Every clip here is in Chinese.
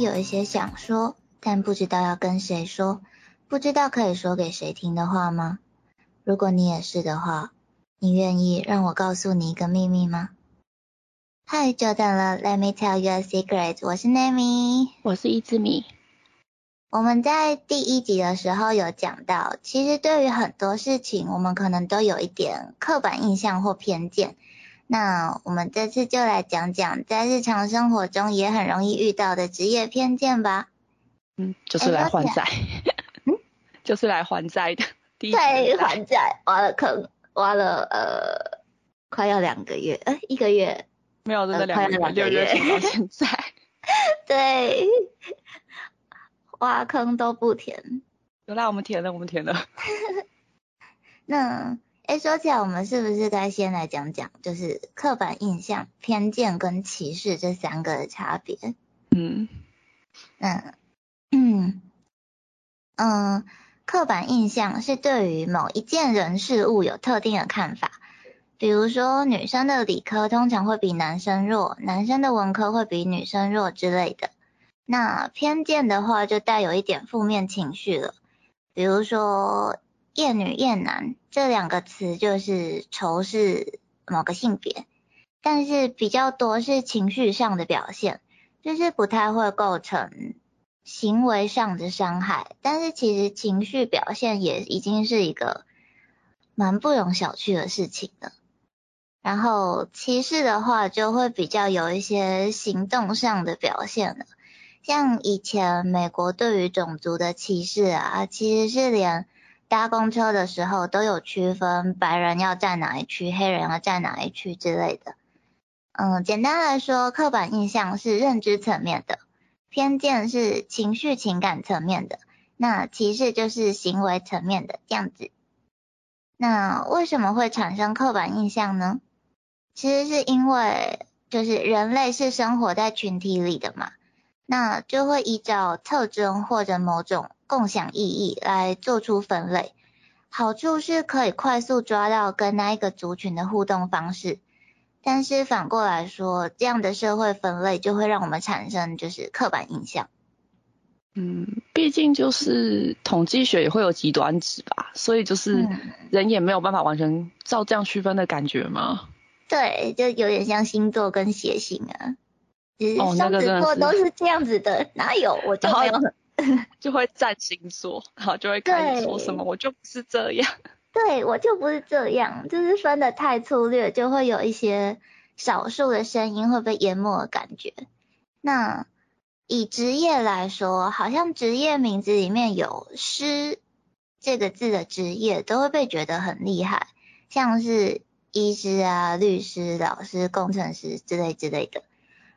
里有一些想说，但不知道要跟谁说，不知道可以说给谁听的话吗？如果你也是的话，你愿意让我告诉你一个秘密吗？嗨，久等了，Let me tell you a secret。我是 Nami，我是一只米。我们在第一集的时候有讲到，其实对于很多事情，我们可能都有一点刻板印象或偏见。那我们这次就来讲讲，在日常生活中也很容易遇到的职业偏见吧。嗯，就是来还债。嗯，就是来还债的。对，还债，挖了坑，挖了呃，快要两个月，呃，一个月。没有，真的两个月，六月到现 在。对，挖坑都不填。有啦，我们填了，我们填了。那。哎，说起来，我们是不是该先来讲讲，就是刻板印象、偏见跟歧视这三个的差别？嗯，嗯，嗯，嗯，刻板印象是对于某一件人事物有特定的看法，比如说女生的理科通常会比男生弱，男生的文科会比女生弱之类的。那偏见的话，就带有一点负面情绪了，比如说。厌女厌男这两个词就是仇视某个性别，但是比较多是情绪上的表现，就是不太会构成行为上的伤害。但是其实情绪表现也已经是一个蛮不容小觑的事情了。然后歧视的话就会比较有一些行动上的表现了，像以前美国对于种族的歧视啊，其实是连。搭公车的时候都有区分白人要站哪一区，黑人要站哪一区之类的。嗯，简单来说，刻板印象是认知层面的，偏见是情绪情感层面的，那歧视就是行为层面的这样子。那为什么会产生刻板印象呢？其实是因为就是人类是生活在群体里的嘛，那就会依照特征或者某种。共享意义来做出分类，好处是可以快速抓到跟那一个族群的互动方式，但是反过来说，这样的社会分类就会让我们产生就是刻板印象。嗯，毕竟就是统计学也会有极端值吧，所以就是人也没有办法完全照这样区分的感觉吗？对，就有点像星座跟血型啊，其实双子座都是这样子的，哪有我就没有。就会占星座，然后就会开始说什么，我就不是这样。对，我就不是这样，就是分的太粗略，就会有一些少数的声音会被淹没的感觉。那以职业来说，好像职业名字里面有“师”这个字的职业，都会被觉得很厉害，像是医师啊、律师、老师、工程师之类之类的。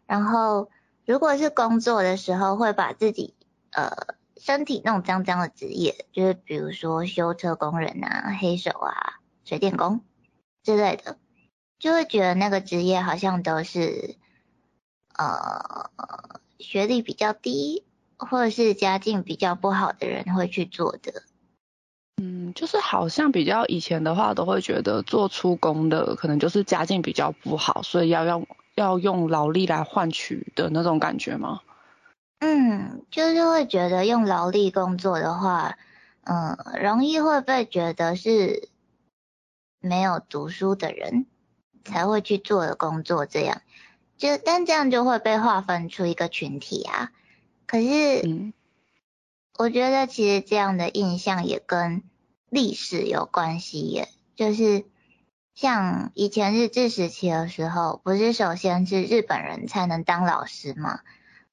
然后，如果是工作的时候，会把自己呃，身体那种脏脏的职业，就是比如说修车工人啊、黑手啊、水电工之类的，就会觉得那个职业好像都是呃学历比较低或者是家境比较不好的人会去做的。嗯，就是好像比较以前的话，都会觉得做出工的可能就是家境比较不好，所以要用要用劳力来换取的那种感觉吗？嗯，就是会觉得用劳力工作的话，嗯，容易会被觉得是没有读书的人才会去做的工作，这样就但这样就会被划分出一个群体啊。可是，我觉得其实这样的印象也跟历史有关系耶，就是像以前日治时期的时候，不是首先是日本人才能当老师嘛，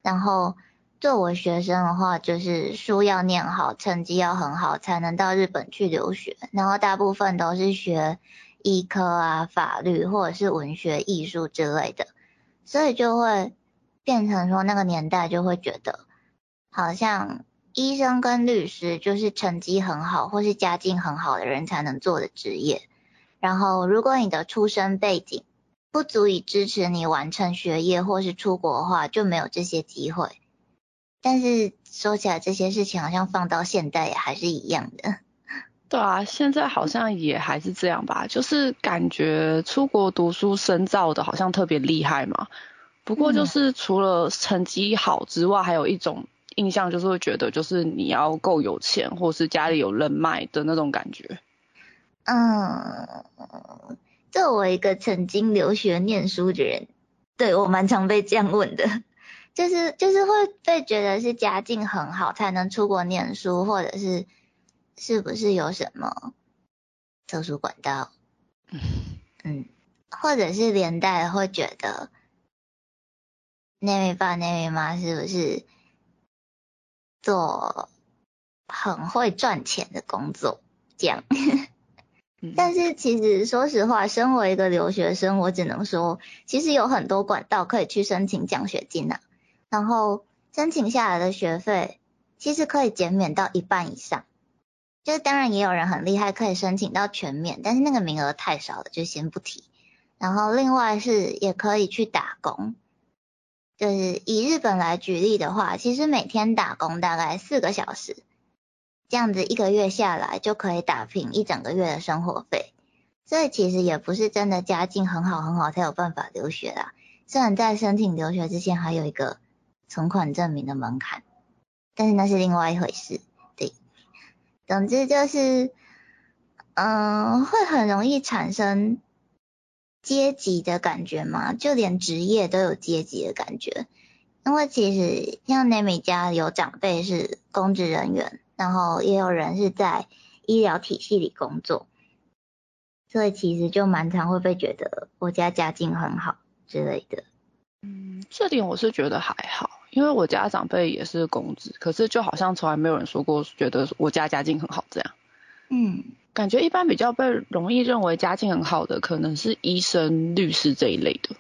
然后。作为学生的话，就是书要念好，成绩要很好，才能到日本去留学。然后大部分都是学医科啊、法律或者是文学、艺术之类的，所以就会变成说那个年代就会觉得，好像医生跟律师就是成绩很好或是家境很好的人才能做的职业。然后如果你的出身背景不足以支持你完成学业或是出国的话，就没有这些机会。但是说起来，这些事情好像放到现代也还是一样的。对啊，现在好像也还是这样吧，就是感觉出国读书深造的好像特别厉害嘛。不过就是除了成绩好之外，还有一种印象就是会觉得就是你要够有钱，或是家里有人脉的那种感觉。嗯，作为一个曾经留学念书的人，对我蛮常被这样问的，就是就是会被觉得是家境很好才能出国念书，或者是是不是有什么特殊管道？嗯，或者是连带会觉得那位爸那位妈是不是做很会赚钱的工作这样？但是其实说实话，身为一个留学生，我只能说，其实有很多管道可以去申请奖学金呐。然后申请下来的学费，其实可以减免到一半以上。就是当然也有人很厉害，可以申请到全免，但是那个名额太少了，就先不提。然后另外是也可以去打工，就是以日本来举例的话，其实每天打工大概四个小时。这样子一个月下来就可以打平一整个月的生活费，所以其实也不是真的家境很好很好才有办法留学啦。虽然在申请留学之前还有一个存款证明的门槛，但是那是另外一回事。对，总之就是，嗯，会很容易产生阶级的感觉嘛，就连职业都有阶级的感觉。因为其实像 Nami 家有长辈是公职人员。然后也有人是在医疗体系里工作，所以其实就蛮常会被觉得我家家境很好之类的。嗯，这点我是觉得还好，因为我家长辈也是公职，可是就好像从来没有人说过觉得我家家境很好这样。嗯，感觉一般比较被容易认为家境很好的可能是医生、律师这一类的，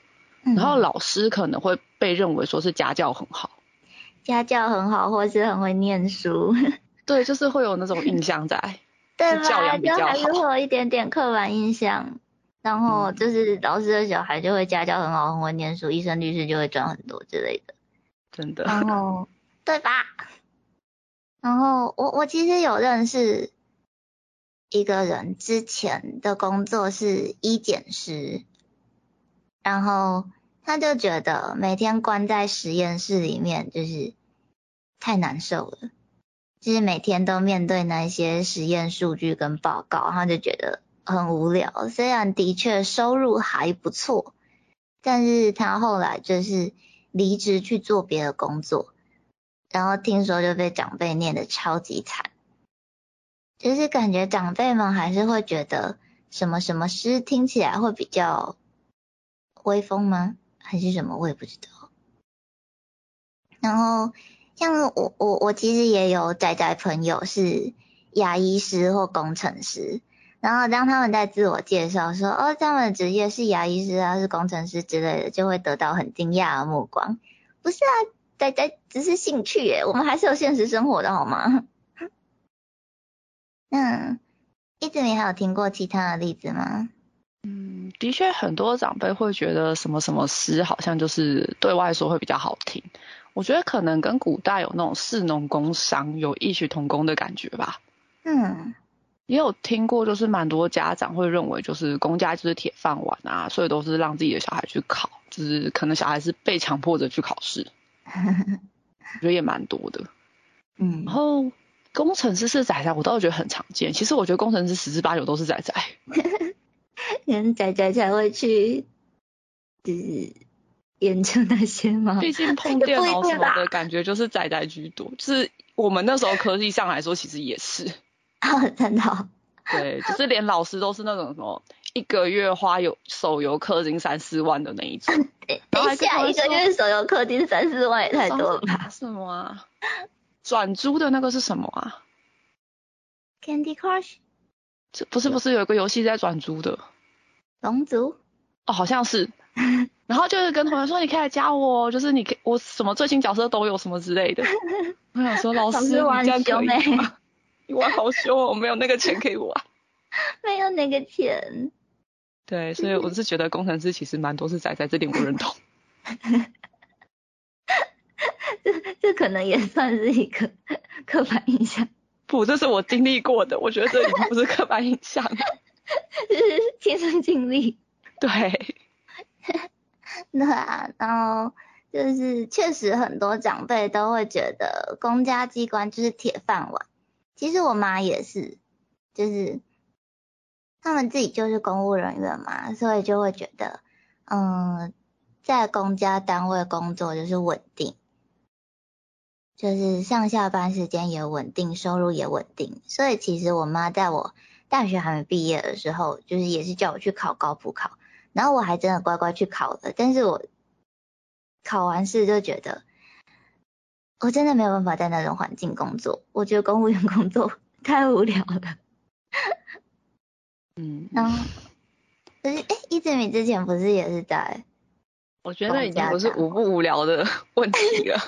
然后老师可能会被认为说是家教很好，家教很好或是很会念书。对，就是会有那种印象在，对吧？就还是会有一点点刻板印象，然后就是老师的小孩就会家教很好，很会念书，医生、律师就会赚很多之类的，真的。然后，对吧？然后我我其实有认识一个人，之前的工作是医检师，然后他就觉得每天关在实验室里面就是太难受了。就是每天都面对那些实验数据跟报告，他就觉得很无聊。虽然的确收入还不错，但是他后来就是离职去做别的工作，然后听说就被长辈念的超级惨。就是感觉长辈们还是会觉得什么什么诗听起来会比较威风吗？还是什么？我也不知道。然后。像我我我其实也有仔仔朋友是牙医师或工程师，然后当他们在自我介绍说哦他们的职业是牙医师啊是工程师之类的，就会得到很惊讶的目光。不是啊，仔仔只是兴趣耶，我们还是有现实生活的好吗？那一直你还有听过其他的例子吗？嗯，的确很多长辈会觉得什么什么师好像就是对外说会比较好听。我觉得可能跟古代有那种士农工商有异曲同工的感觉吧。嗯，也有听过，就是蛮多家长会认为，就是公家就是铁饭碗啊，所以都是让自己的小孩去考，就是可能小孩是被强迫着去考试。我觉得也蛮多的。嗯，然后工程师是仔仔，我倒是觉得很常见。其实我觉得工程师十之八九都是仔仔。连仔仔才会去，就是。研究那些嘛？毕竟 碰电脑什么的感觉就是仔仔居多，就是我们那时候科技上来说，其实也是。啊，真的。对，就是连老师都是那种什么一个月花有手游氪金三四万的那一种。等一下，一个月手游氪金三四万也太多了吧？什么啊？转租的那个是什么啊？Candy Crush？这不是不是有一个游戏在转租的？龙族？哦，好像是。然后就是跟同学说，你可以来加我，就是你可我什么最新角色都有什么之类的。我想说，老师你这样可以吗？你玩好凶哦，我没有那个钱可以玩。没有那个钱。对，所以我是觉得工程师其实蛮多是宅宅，这点我认同。这这可能也算是一个刻板印象。不，这是我经历过的，我觉得这已经不是刻板印象，这是亲身经历。对。对啊，然后就是确实很多长辈都会觉得公家机关就是铁饭碗。其实我妈也是，就是他们自己就是公务人员嘛，所以就会觉得，嗯，在公家单位工作就是稳定，就是上下班时间也稳定，收入也稳定。所以其实我妈在我大学还没毕业的时候，就是也是叫我去考高普考。然后我还真的乖乖去考了，但是我考完试就觉得，我真的没有办法在那种环境工作，我觉得公务员工作 太无聊了。嗯，然后，可是哎，一志敏之前不是也是在？我觉得已经不是无不无聊的 问题了。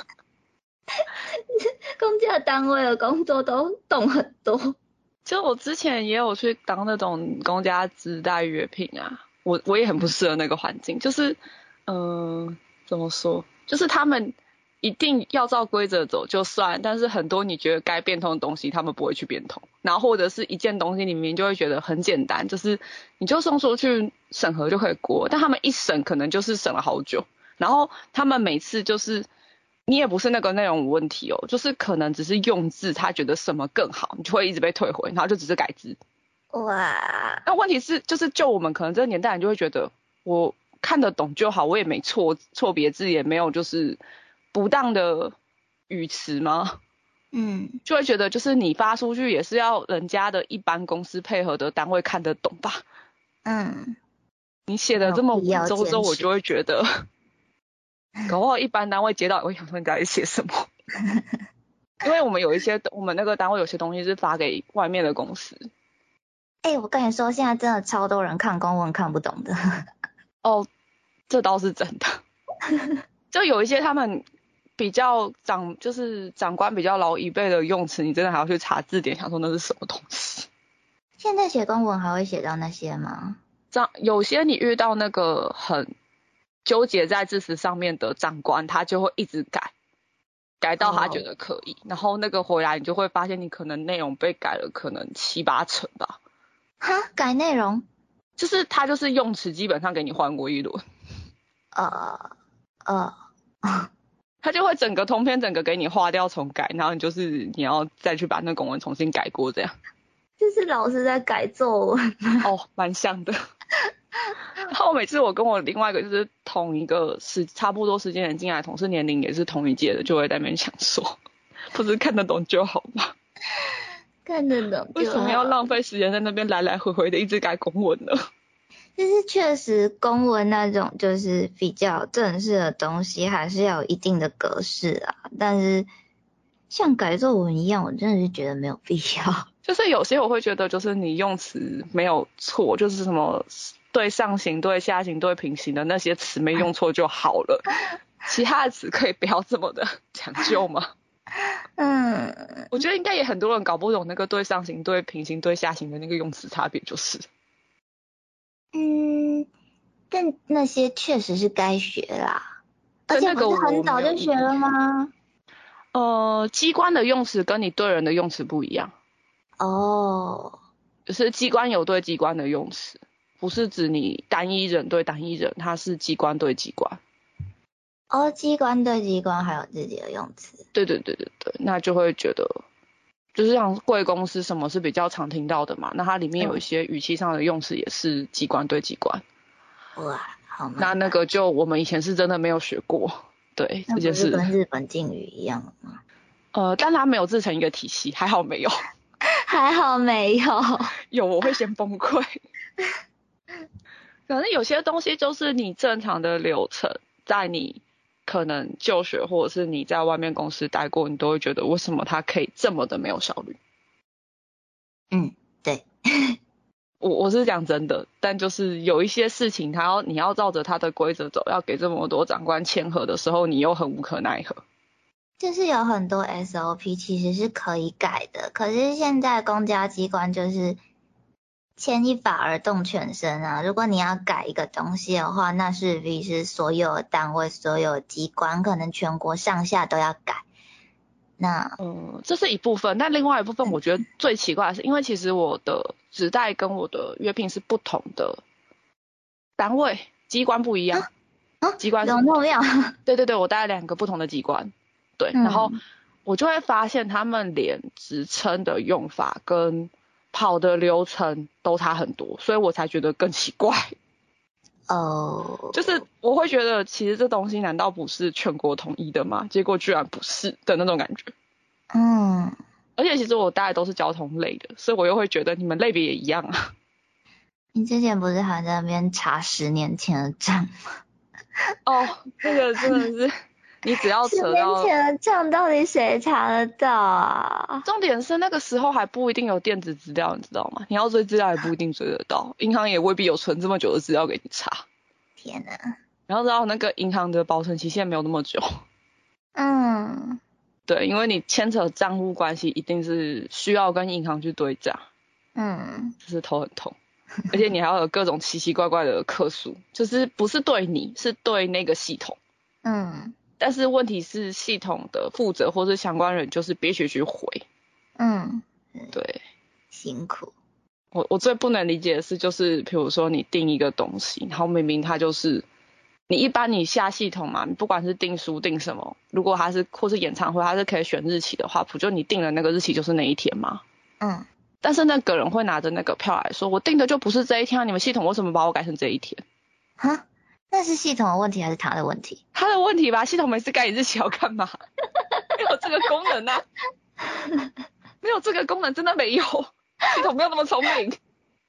公家单位的工作都懂很多。就我之前也有去当那种公家自带月聘啊。我我也很不适合那个环境，就是，嗯，怎么说？就是他们一定要照规则走就算，但是很多你觉得该变通的东西，他们不会去变通。然后或者是一件东西里面就会觉得很简单，就是你就送出去审核就可以过，但他们一审可能就是审了好久。然后他们每次就是，你也不是那个内容问题哦，就是可能只是用字，他觉得什么更好，你就会一直被退回，然后就只是改字。哇，那问题是，就是就我们可能这个年代人就会觉得，我看得懂就好，我也没错错别字，也没有就是不当的语词吗？嗯，就会觉得就是你发出去也是要人家的一般公司配合的单位看得懂吧？嗯，你写的这么文绉绉，我就会觉得，搞不好一般单位接到，我想说你在写什么？因为我们有一些，我们那个单位有些东西是发给外面的公司。哎，我跟你说，现在真的超多人看公文看不懂的。哦，这倒是真的。就有一些他们比较长，就是长官比较老一辈的用词，你真的还要去查字典，想说那是什么东西。现在写公文还会写到那些吗？长有些你遇到那个很纠结在字词上面的长官，他就会一直改，改到他觉得可以，然后那个回来你就会发现，你可能内容被改了，可能七八成吧。哈，改内容，就是他就是用词基本上给你换过一轮，呃呃，他就会整个通篇整个给你划掉重改，然后你就是你要再去把那公文重新改过这样。就是老师在改作文。哦，蛮像的。然后每次我跟我另外一个就是同一个时差不多时间人进来，同事年龄也是同一届的，就会在那边想说，不是看得懂就好吗？看得懂，为什么要浪费时间在那边来来回回的一直改公文呢？就是确实公文那种就是比较正式的东西，还是要有一定的格式啊。但是像改作文一样，我真的是觉得没有必要。就是有些我会觉得，就是你用词没有错，就是什么对上行、对下行、对平行的那些词没用错就好了，其他的词可以不要这么的 讲究吗？嗯，我觉得应该也很多人搞不懂那个对上行、对平行、对下行的那个用词差别，就是。嗯，但那些确实是该学啦，而且不是很早就学了吗？呃，机关的用词跟你对人的用词不一样。哦。就是机关有对机关的用词，不是指你单一人对单一人，它是机关对机关。哦，机关对机关还有自己的用词。对对对对对，那就会觉得，就是像贵公司什么是比较常听到的嘛？那它里面有一些语气上的用词也是机关对机关。哇，好。那那个就我们以前是真的没有学过，对，这件事。跟日本敬语一样吗？呃，但它没有制成一个体系，还好没有。还好没有。有我会先崩溃。反正有些东西就是你正常的流程，在你。可能就学或者是你在外面公司待过，你都会觉得为什么他可以这么的没有效率？嗯，对，我我是讲真的，但就是有一些事情，他要你要照着他的规则走，要给这么多长官签合的时候，你又很无可奈何。就是有很多 SOP 其实是可以改的，可是现在公家机关就是。牵一发而动全身啊！如果你要改一个东西的话，那势必是所有单位、所有机关，可能全国上下都要改。那嗯，这是一部分，但另外一部分，我觉得最奇怪的是，因为其实我的职代跟我的约聘是不同的单位、机关不一样。啊，机关怎么那么 对对对，我带了两个不同的机关，对，然后我就会发现他们连职称的用法跟跑的流程都差很多，所以我才觉得更奇怪。哦，就是我会觉得，其实这东西难道不是全国统一的吗？结果居然不是的那种感觉。嗯，而且其实我大概都是交通类的，所以我又会觉得你们类别也一样啊。你之前不是还在那边查十年前的账吗？哦，那个真的是，你只要扯到十年前的账，到底谁查得到啊？重点是那个时候还不一定有电子资料，你知道吗？你要追资料也不一定追得到，银行也未必有存这么久的资料给你查。天哪！然后知道那个银行的保存期限没有那么久。嗯。对，因为你牵扯账户关系，一定是需要跟银行去对账。嗯。就是头很痛。而且你还要有各种奇奇怪怪的客诉，就是不是对你，是对那个系统。嗯。但是问题是，系统的负责或是相关人就是必须去回。嗯。对。辛苦。我我最不能理解的是，就是比如说你订一个东西，然后明明它就是你一般你下系统嘛，你不管是订书订什么，如果它是或是演唱会，它是可以选日期的话，不就你订了那个日期就是那一天吗？嗯。但是那个人会拿着那个票来说，我订的就不是这一天啊！你们系统为什么把我改成这一天？哈，那是系统的问题还是他的问题？他的问题吧，系统每次改你日期要干嘛？没有这个功能啊！没有这个功能真的没有，系统没有那么聪明。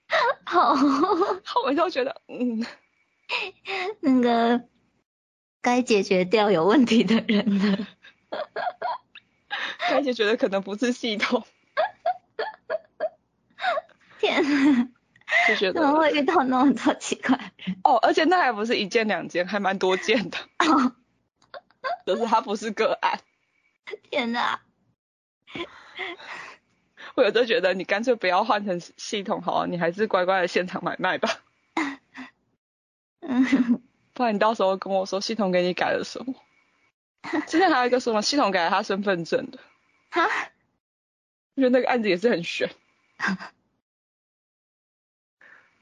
好，我每次都觉得，嗯，那个该解决掉有问题的人了。该解决的可能不是系统。天，就觉得怎么会遇到那么多奇怪的人？哦，而且那还不是一件两件，还蛮多件的。哦，就是他不是个案。天哪！我有时候觉得你干脆不要换成系统好了，你还是乖乖的现场买卖吧。嗯。不然你到时候跟我说系统给你改了什么？之前还有一个什么系统改了他身份证的。哈？因为那个案子也是很悬。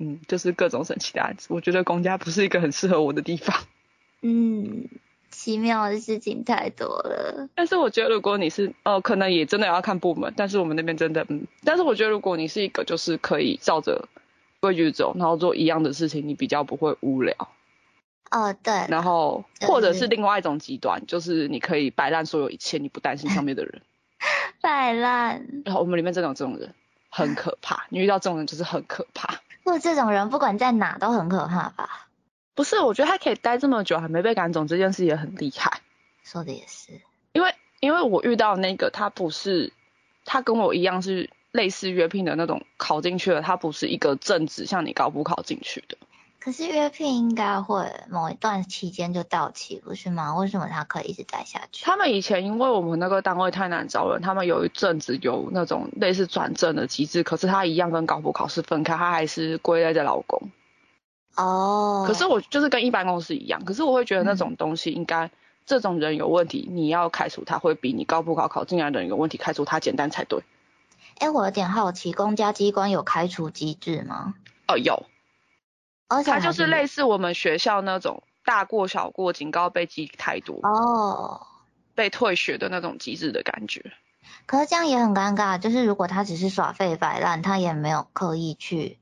嗯，就是各种神奇的案子，我觉得公家不是一个很适合我的地方。嗯，奇妙的事情太多了。但是我觉得，如果你是，哦，可能也真的要看部门。但是我们那边真的，嗯，但是我觉得，如果你是一个就是可以照着规矩走，然后做一样的事情，你比较不会无聊。哦，对。然后，或者是另外一种极端，就是你可以摆烂所有一切，你不担心上面的人。摆烂。然后我们里面真的有这种人，很可怕。你遇到这种人就是很可怕。或这种人不管在哪都很可怕吧？不是，我觉得他可以待这么久还没被赶走，这件事也很厉害。说的也是，因为因为我遇到那个他不是，他跟我一样是类似约聘的那种考进去了，他不是一个正职像你高补考进去的。可是约聘应该会某一段期间就到期，不是吗？为什么他可以一直待下去？他们以前因为我们那个单位太难招人，他们有一阵子有那种类似转正的机制，可是他一样跟高普考试分开，他还是归类在老公。哦。可是我就是跟一般公司一样，可是我会觉得那种东西应该这种人有问题，你要开除他会比你高普考考进来的人有问题开除他简单才对。哎，我有点好奇，公家机关有开除机制吗？哦，有。它就是类似我们学校那种大过小过警告被记太多哦，被退学的那种机制的感觉。可是这样也很尴尬，就是如果他只是耍废摆烂，他也没有刻意去，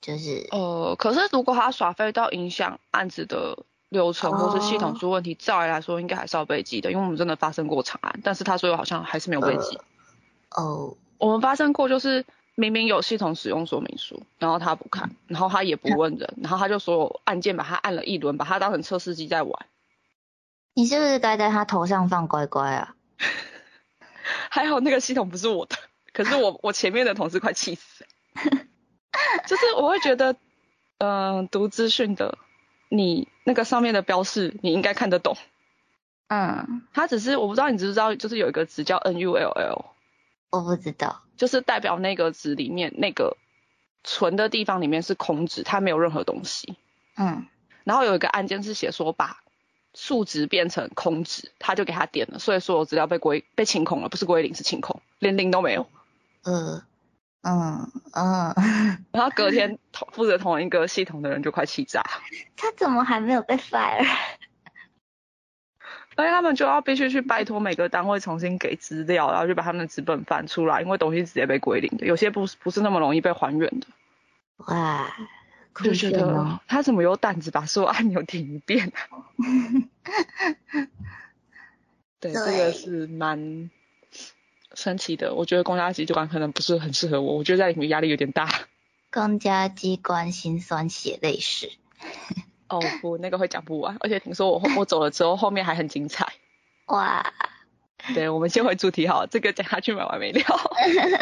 就是呃，可是如果他耍废到影响案子的流程或是系统出问题，照理来说应该还是要被记的，因为我们真的发生过长案，但是他最后好像还是没有被记。哦，我们发生过就是。明明有系统使用说明书，然后他不看，然后他也不问人，然后他就所有按键把他按了一轮，把他当成测试机在玩。你是不是该在他头上放乖乖啊？还好那个系统不是我的，可是我我前面的同事快气死。就是我会觉得，嗯，读资讯的你那个上面的标示你应该看得懂。嗯，他只是我不知道你知不知道，就是有一个词叫 NULL。我不知道。就是代表那个值里面那个存的地方里面是空值，它没有任何东西。嗯，然后有一个案件是写说把数值变成空值，他就给他点了，所以所有资料被归被清空了，不是归零是清空，连零都没有。呃，嗯嗯，然后隔天同负责同一个系统的人就快气炸。他怎么还没有被 fire？而且他们就要必须去拜托每个单位重新给资料，然后就把他们的资本翻出来，因为东西直接被归零的，有些不不是那么容易被还原的。哇，就觉得他怎么有胆子把所有按钮点一遍啊？对，这个是蛮神奇的。我觉得公家机关可能不是很适合我，我觉得在里面压力有点大。公家机关心酸血泪史。哦不，那个会讲不完，而且听说我我走了之后，后面还很精彩。哇。对，我们先回主题好，这个讲下去没完没了。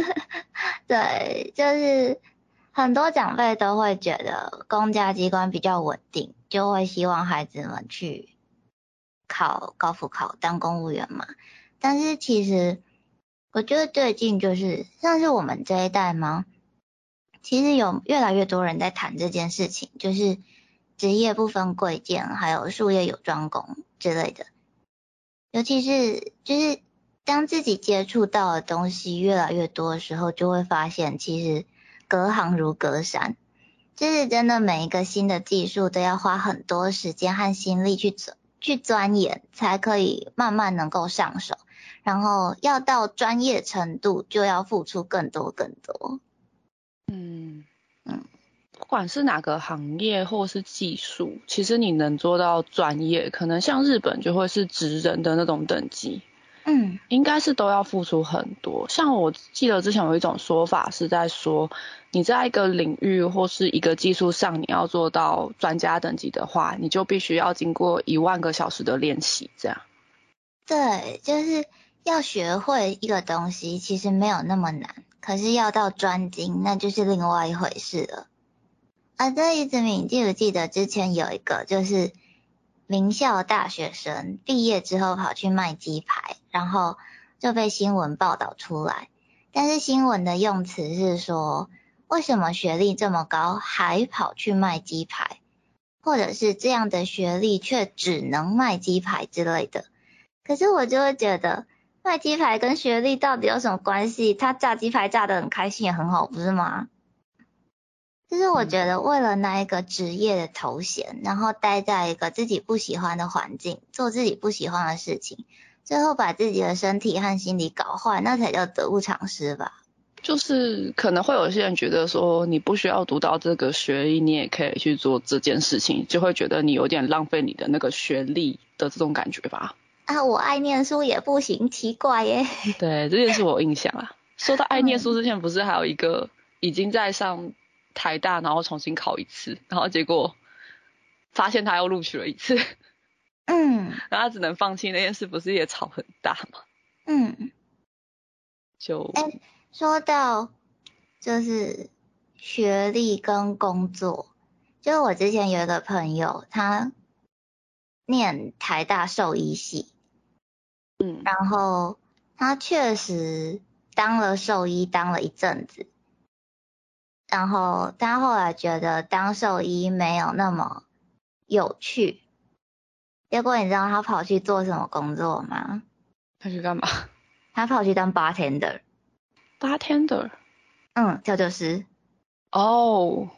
对，就是很多长辈都会觉得公家机关比较稳定，就会希望孩子们去。考高复考当公务员嘛，但是其实我觉得最近就是像是我们这一代吗？其实有越来越多人在谈这件事情，就是职业不分贵贱，还有术业有专攻之类的。尤其是就是当自己接触到的东西越来越多的时候，就会发现其实隔行如隔山，就是真的每一个新的技术都要花很多时间和心力去走。去钻研才可以慢慢能够上手，然后要到专业程度就要付出更多更多。嗯嗯，不管是哪个行业或是技术，其实你能做到专业，可能像日本就会是职人的那种等级。嗯，应该是都要付出很多。像我记得之前有一种说法是在说，你在一个领域或是一个技术上，你要做到专家等级的话，你就必须要经过一万个小时的练习。这样。对，就是要学会一个东西，其实没有那么难，可是要到专精，那就是另外一回事了。啊，这一直敏记不记得之前有一个就是。名校大学生毕业之后跑去卖鸡排，然后就被新闻报道出来。但是新闻的用词是说，为什么学历这么高还跑去卖鸡排，或者是这样的学历却只能卖鸡排之类的。可是我就会觉得，卖鸡排跟学历到底有什么关系？他炸鸡排炸得很开心也很好，不是吗？就是我觉得为了那一个职业的头衔，然后待在一个自己不喜欢的环境，做自己不喜欢的事情，最后把自己的身体和心理搞坏，那才叫得不偿失吧。就是可能会有些人觉得说，你不需要读到这个学历，你也可以去做这件事情，就会觉得你有点浪费你的那个学历的这种感觉吧。啊，我爱念书也不行，奇怪耶。对，这件事我印象啊。说到爱念书之前，不是还有一个已经在上。台大，然后重新考一次，然后结果发现他又录取了一次，嗯，然后他只能放弃那件事，不是也吵很大吗？嗯，就哎，说到就是学历跟工作，就是我之前有一个朋友，他念台大兽医系，嗯，然后他确实当了兽医，当了一阵子。然后他后来觉得当兽医没有那么有趣，结果你知道他跑去做什么工作吗？他去干嘛？他跑去当 bartender。bartender？嗯，调酒师。哦。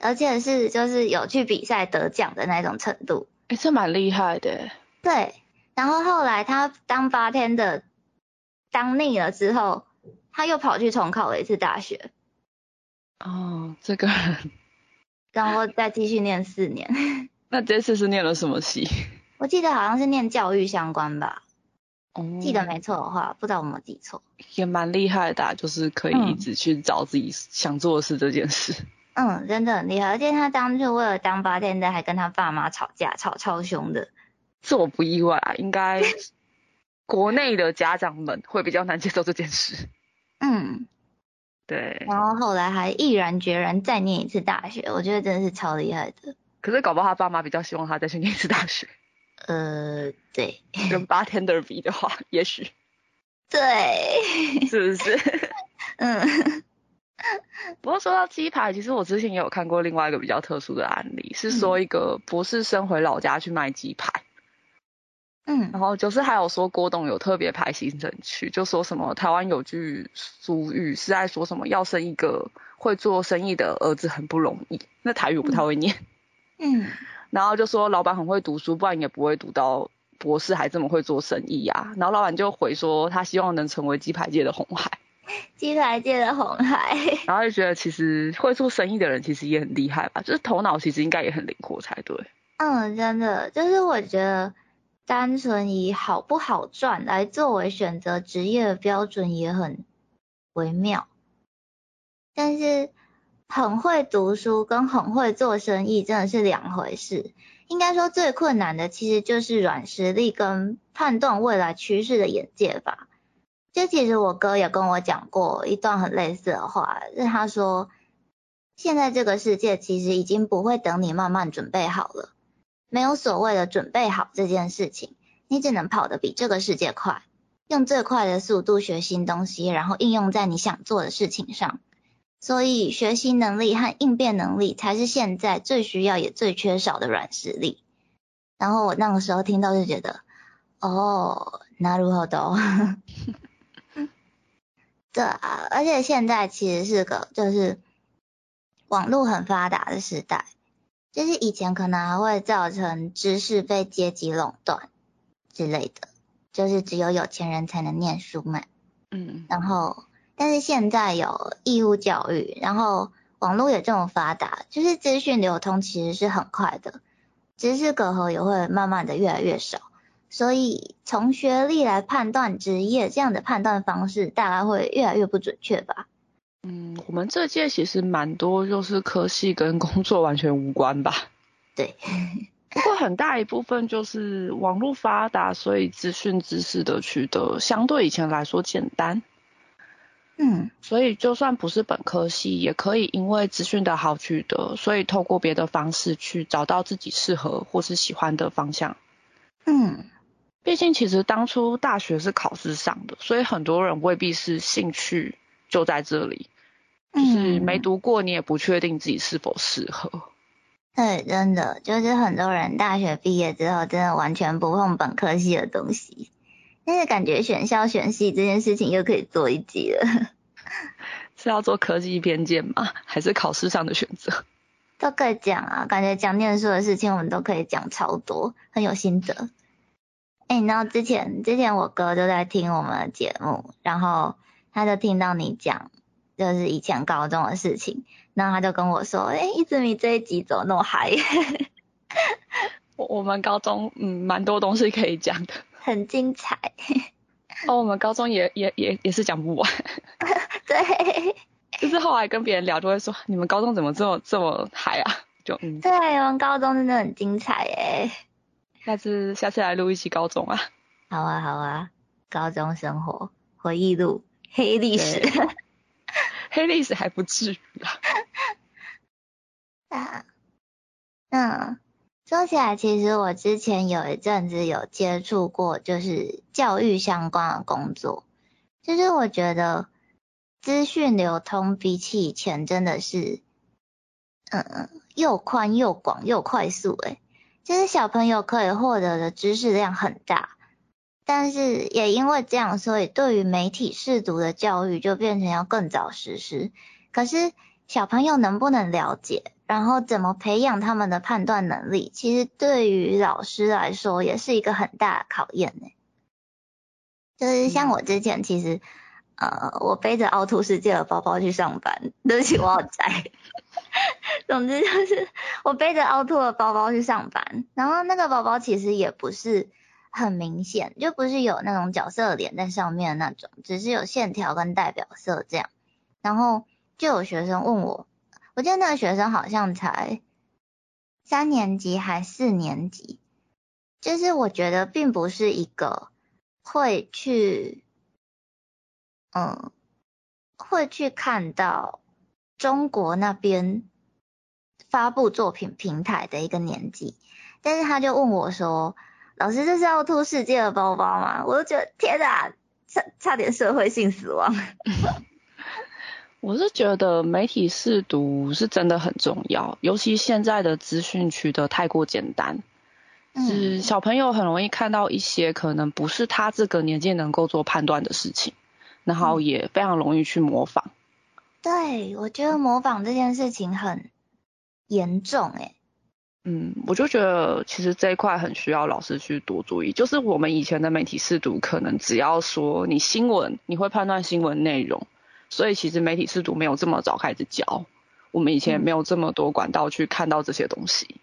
而且是就是有去比赛得奖的那种程度。哎，这蛮厉害的。对。然后后来他当 bartender 当腻了之后，他又跑去重考了一次大学。哦，这个，然后再继续念四年。那这次是念了什么系？我记得好像是念教育相关吧。哦。记得没错的话，不知道有没有记错。也蛮厉害的，就是可以一直去找自己想做的事这件事。嗯，真的很厉害，而且他当初为了当八天的，还跟他爸妈吵架，吵超凶的。这我不意外啊，应该国内的家长们会比较难接受这件事。嗯。对，然后后来还毅然决然再念一次大学，我觉得真的是超厉害的。可是搞不好他爸妈比较希望他再去念一次大学。呃，对。跟 bartender 比的话，也许。对。是不是？嗯。不过说到鸡排，其实我之前也有看过另外一个比较特殊的案例，是说一个博士生回老家去卖鸡排。嗯，然后就是还有说郭董有特别排行程去，就说什么台湾有句俗语是在说什么要生一个会做生意的儿子很不容易，那台语我不太会念。嗯，然后就说老板很会读书，不然也不会读到博士还这么会做生意呀。然后老板就回说他希望能成为鸡排界的红海。鸡排界的红海。然后就觉得其实会做生意的人其实也很厉害吧，就是头脑其实应该也很灵活才对。嗯，真的，就是我觉得单纯以好不好赚来作为选择职业的标准也很微妙。但是很会读书跟很会做生意真的是两回事。应该说最困难的其实就是软实力跟判断未来趋势的眼界吧。就其实我哥也跟我讲过一段很类似的话，是他说现在这个世界其实已经不会等你慢慢准备好了。没有所谓的准备好这件事情，你只能跑得比这个世界快，用最快的速度学新东西，然后应用在你想做的事情上。所以学习能力和应变能力才是现在最需要也最缺少的软实力。然后我那个时候听到就觉得，哦，那如何的？对啊，而且现在其实是个就是网络很发达的时代。就是以前可能还会造成知识被阶级垄断之类的，就是只有有钱人才能念书嘛。嗯。然后，但是现在有义务教育，然后网络也这么发达，就是资讯流通其实是很快的，知识隔阂也会慢慢的越来越少。所以从学历来判断职业，这样的判断方式大概会越来越不准确吧。嗯，我们这届其实蛮多，就是科系跟工作完全无关吧。对，不过很大一部分就是网络发达，所以资讯知识的取得相对以前来说简单。嗯，所以就算不是本科系，也可以因为资讯的好取得，所以透过别的方式去找到自己适合或是喜欢的方向。嗯，毕竟其实当初大学是考试上的，所以很多人未必是兴趣。就在这里，就是没读过，你也不确定自己是否适合。对，真的，就是很多人大学毕业之后，真的完全不碰本科系的东西。但是感觉选校选系这件事情又可以做一集了。是要做科技偏见吗？还是考试上的选择？都可以讲啊，感觉讲念书的事情我们都可以讲超多，很有心得。哎，然后之前之前我哥就在听我们的节目，然后。他就听到你讲，就是以前高中的事情，然后他就跟我说：“哎，一直你这一集怎么那么嗨？” 我我们高中嗯，蛮多东西可以讲的，很精彩。哦，我们高中也也也也是讲不完。对。就是后来跟别人聊，就会说：“你们高中怎么这么这么嗨啊？”就嗯。对，我们高中真的很精彩诶。下次下次来录一期高中啊。好啊好啊，高中生活回忆录。黑历史，黑历史还不至于啦。啊，嗯，说起来，其实我之前有一阵子有接触过，就是教育相关的工作。就是我觉得资讯流通比起以前真的是，嗯，又宽又广又快速。诶，就是小朋友可以获得的知识量很大。但是也因为这样，所以对于媒体试读的教育就变成要更早实施。可是小朋友能不能了解，然后怎么培养他们的判断能力，其实对于老师来说也是一个很大的考验呢。就是像我之前，其实呃，我背着凹凸世界的包包去上班，对不起，我好宅。总之就是我背着凹凸的包包去上班，然后那个包包其实也不是。很明显，就不是有那种角色脸在上面那种，只是有线条跟代表色这样。然后就有学生问我，我记得那个学生好像才三年级还四年级，就是我觉得并不是一个会去，嗯，会去看到中国那边发布作品平台的一个年纪，但是他就问我说。老师，这是要偷世界的包包吗？我都觉得天哪，差差点社会性死亡。我是觉得媒体试读是真的很重要，尤其现在的资讯取得太过简单，是小朋友很容易看到一些可能不是他这个年纪能够做判断的事情，然后也非常容易去模仿。对，我觉得模仿这件事情很严重诶。嗯，我就觉得其实这一块很需要老师去多注意。就是我们以前的媒体试读，可能只要说你新闻，你会判断新闻内容，所以其实媒体试读没有这么早开始教。我们以前没有这么多管道去看到这些东西。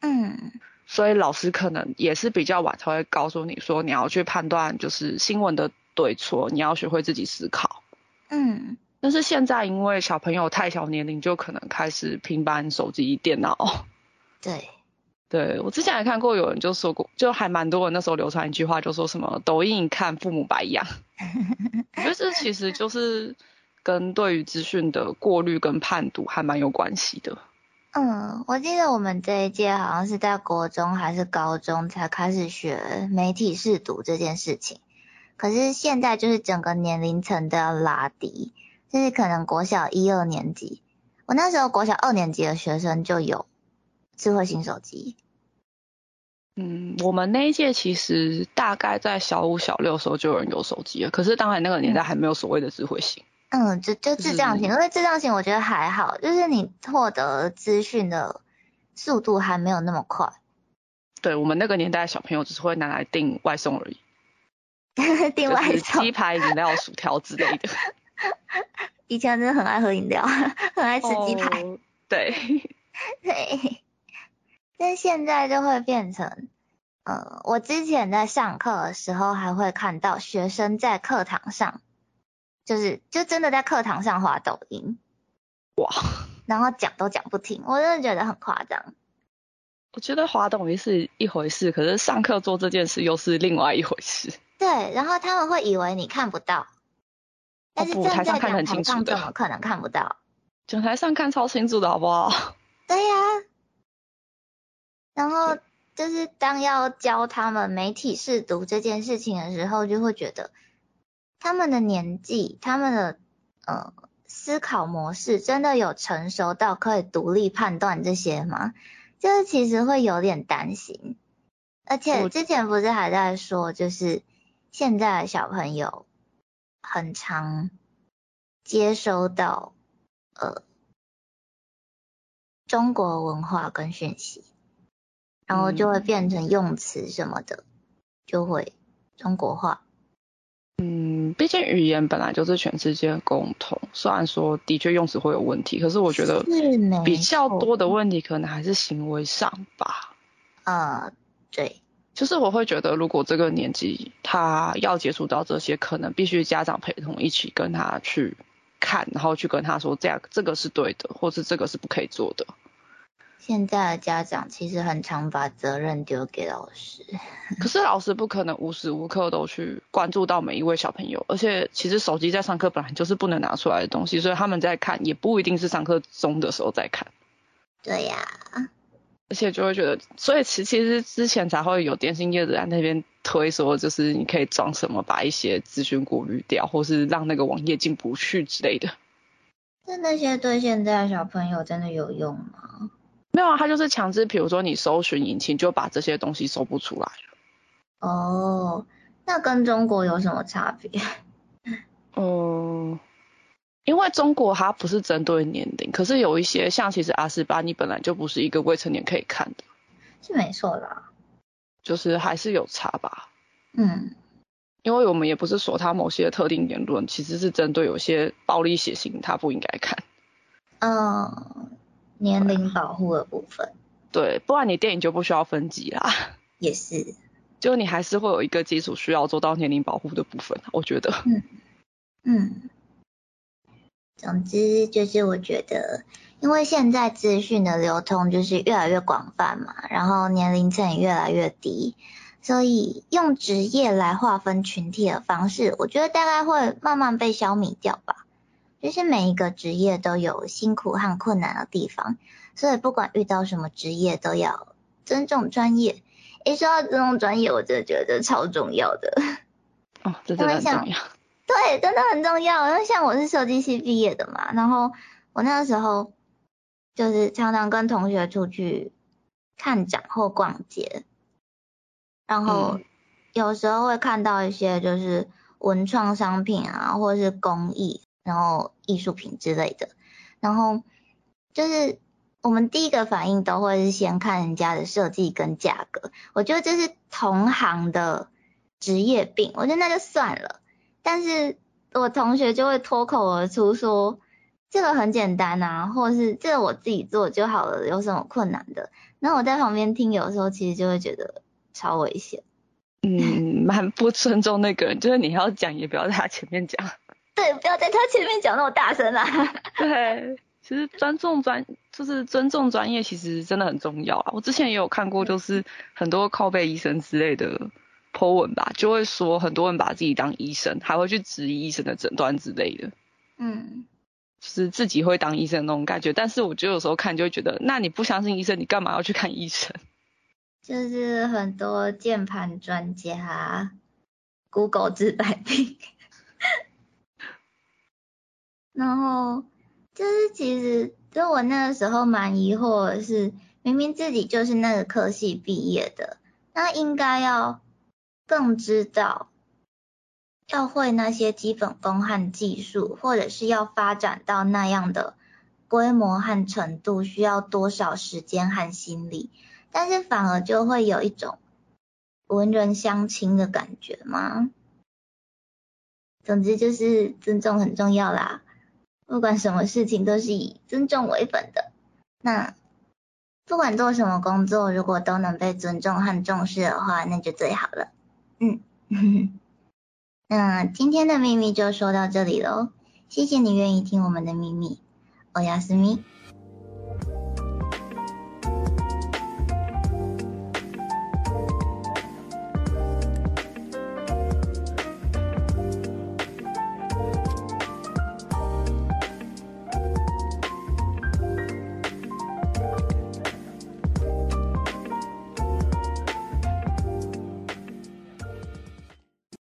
嗯。所以老师可能也是比较晚才会告诉你说，你要去判断就是新闻的对错，你要学会自己思考。嗯。但是现在因为小朋友太小年龄就可能开始平板、手机、电脑。对，对我之前还看过有人就说过，就还蛮多人那时候流传一句话，就说什么抖音看父母白养。我觉得这其实就是跟对于资讯的过滤跟判读还蛮有关系的。嗯，我记得我们这一届好像是在国中还是高中才开始学媒体试读这件事情，可是现在就是整个年龄层都要拉低，就是可能国小一二年级，我那时候国小二年级的学生就有。智慧型手机，嗯，我们那一届其实大概在小五、小六的时候就有人有手机了，可是当然那个年代还没有所谓的智慧型。嗯，就就智障型，因为智障型我觉得还好，就是你获得资讯的速度还没有那么快。对我们那个年代小朋友只是会拿来订外送而已，订外送，鸡排、饮料、薯条之类的。以前真的很爱喝饮料，很爱吃鸡排。对，对。但现在就会变成，呃，我之前在上课的时候还会看到学生在课堂上，就是就真的在课堂上滑抖音，哇，然后讲都讲不听，我真的觉得很夸张。我觉得滑抖音是一回事，可是上课做这件事又是另外一回事。对，然后他们会以为你看不到，但是台上看很清楚的，怎么可能看不到？讲台上看超清楚的好不好？对呀。然后就是当要教他们媒体试读这件事情的时候，就会觉得他们的年纪、他们的呃思考模式真的有成熟到可以独立判断这些吗？就是其实会有点担心。而且之前不是还在说，就是现在的小朋友很常接收到呃中国文化跟讯息。然后就会变成用词什么的，就会中国化。嗯，毕竟语言本来就是全世界共同，虽然说的确用词会有问题，可是我觉得比较多的问题可能还是行为上吧。呃，对，就是我会觉得，如果这个年纪他要接触到这些，可能必须家长陪同一起跟他去看，然后去跟他说这样这个是对的，或是这个是不可以做的。现在的家长其实很常把责任丢给老师，可是老师不可能无时无刻都去关注到每一位小朋友，而且其实手机在上课本来就是不能拿出来的东西，所以他们在看也不一定是上课中的时候在看。对呀，而且就会觉得，所以其其实之前才会有电信业者在那边推说，就是你可以装什么把一些资讯过滤掉，或是让那个网页进不去之类的。那那些对现在小朋友真的有用吗？没有啊，他就是强制，比如说你搜寻引擎就把这些东西搜不出来了。哦，那跟中国有什么差别？嗯，因为中国它不是针对年龄，可是有一些像其实阿斯巴尼本来就不是一个未成年可以看的。是没错啦。就是还是有差吧。嗯。因为我们也不是说他某些特定言论其实是针对有些暴力血腥，他不应该看。嗯。年龄保护的部分，对，不然你电影就不需要分级啦。也是，就你还是会有一个基础需要做到年龄保护的部分，我觉得。嗯嗯。总之就是我觉得，因为现在资讯的流通就是越来越广泛嘛，然后年龄层也越来越低，所以用职业来划分群体的方式，我觉得大概会慢慢被消弭掉吧。就是每一个职业都有辛苦和困难的地方，所以不管遇到什么职业都要尊重专业。一说到尊重专业，我真的觉得超重要的。哦，这真的很重要。对，真的很重要。因为像我是设计系毕业的嘛，然后我那个时候就是常常跟同学出去看展或逛街，然后有时候会看到一些就是文创商品啊，或者是工艺，然后艺术品之类的，然后就是我们第一个反应都会是先看人家的设计跟价格，我觉得这是同行的职业病，我觉得那就算了，但是我同学就会脱口而出说。这个很简单啊，或者是这个我自己做就好了，有什么困难的？然后我在旁边听，有时候其实就会觉得超危险。嗯，蛮不尊重那个人，就是你要讲也不要在他前面讲。对，不要在他前面讲那么大声啊。对，其实尊重专就是尊重专业，其实真的很重要啊。我之前也有看过，就是很多靠背医生之类的 po 文吧，就会说很多人把自己当医生，还会去质疑医生的诊断之类的。嗯。就是自己会当医生那种感觉，但是我觉得有时候看就会觉得，那你不相信医生，你干嘛要去看医生？就是很多键盘专家，Google 治百病，然后就是其实就我那个时候蛮疑惑，是明明自己就是那个科系毕业的，那应该要更知道。要会那些基本功和技术，或者是要发展到那样的规模和程度，需要多少时间和心力？但是反而就会有一种文人相亲的感觉吗？总之就是尊重很重要啦，不管什么事情都是以尊重为本的。那不管做什么工作，如果都能被尊重和重视的话，那就最好了。嗯。那今天的秘密就说到这里喽，谢谢你愿意听我们的秘密，欧亚斯密。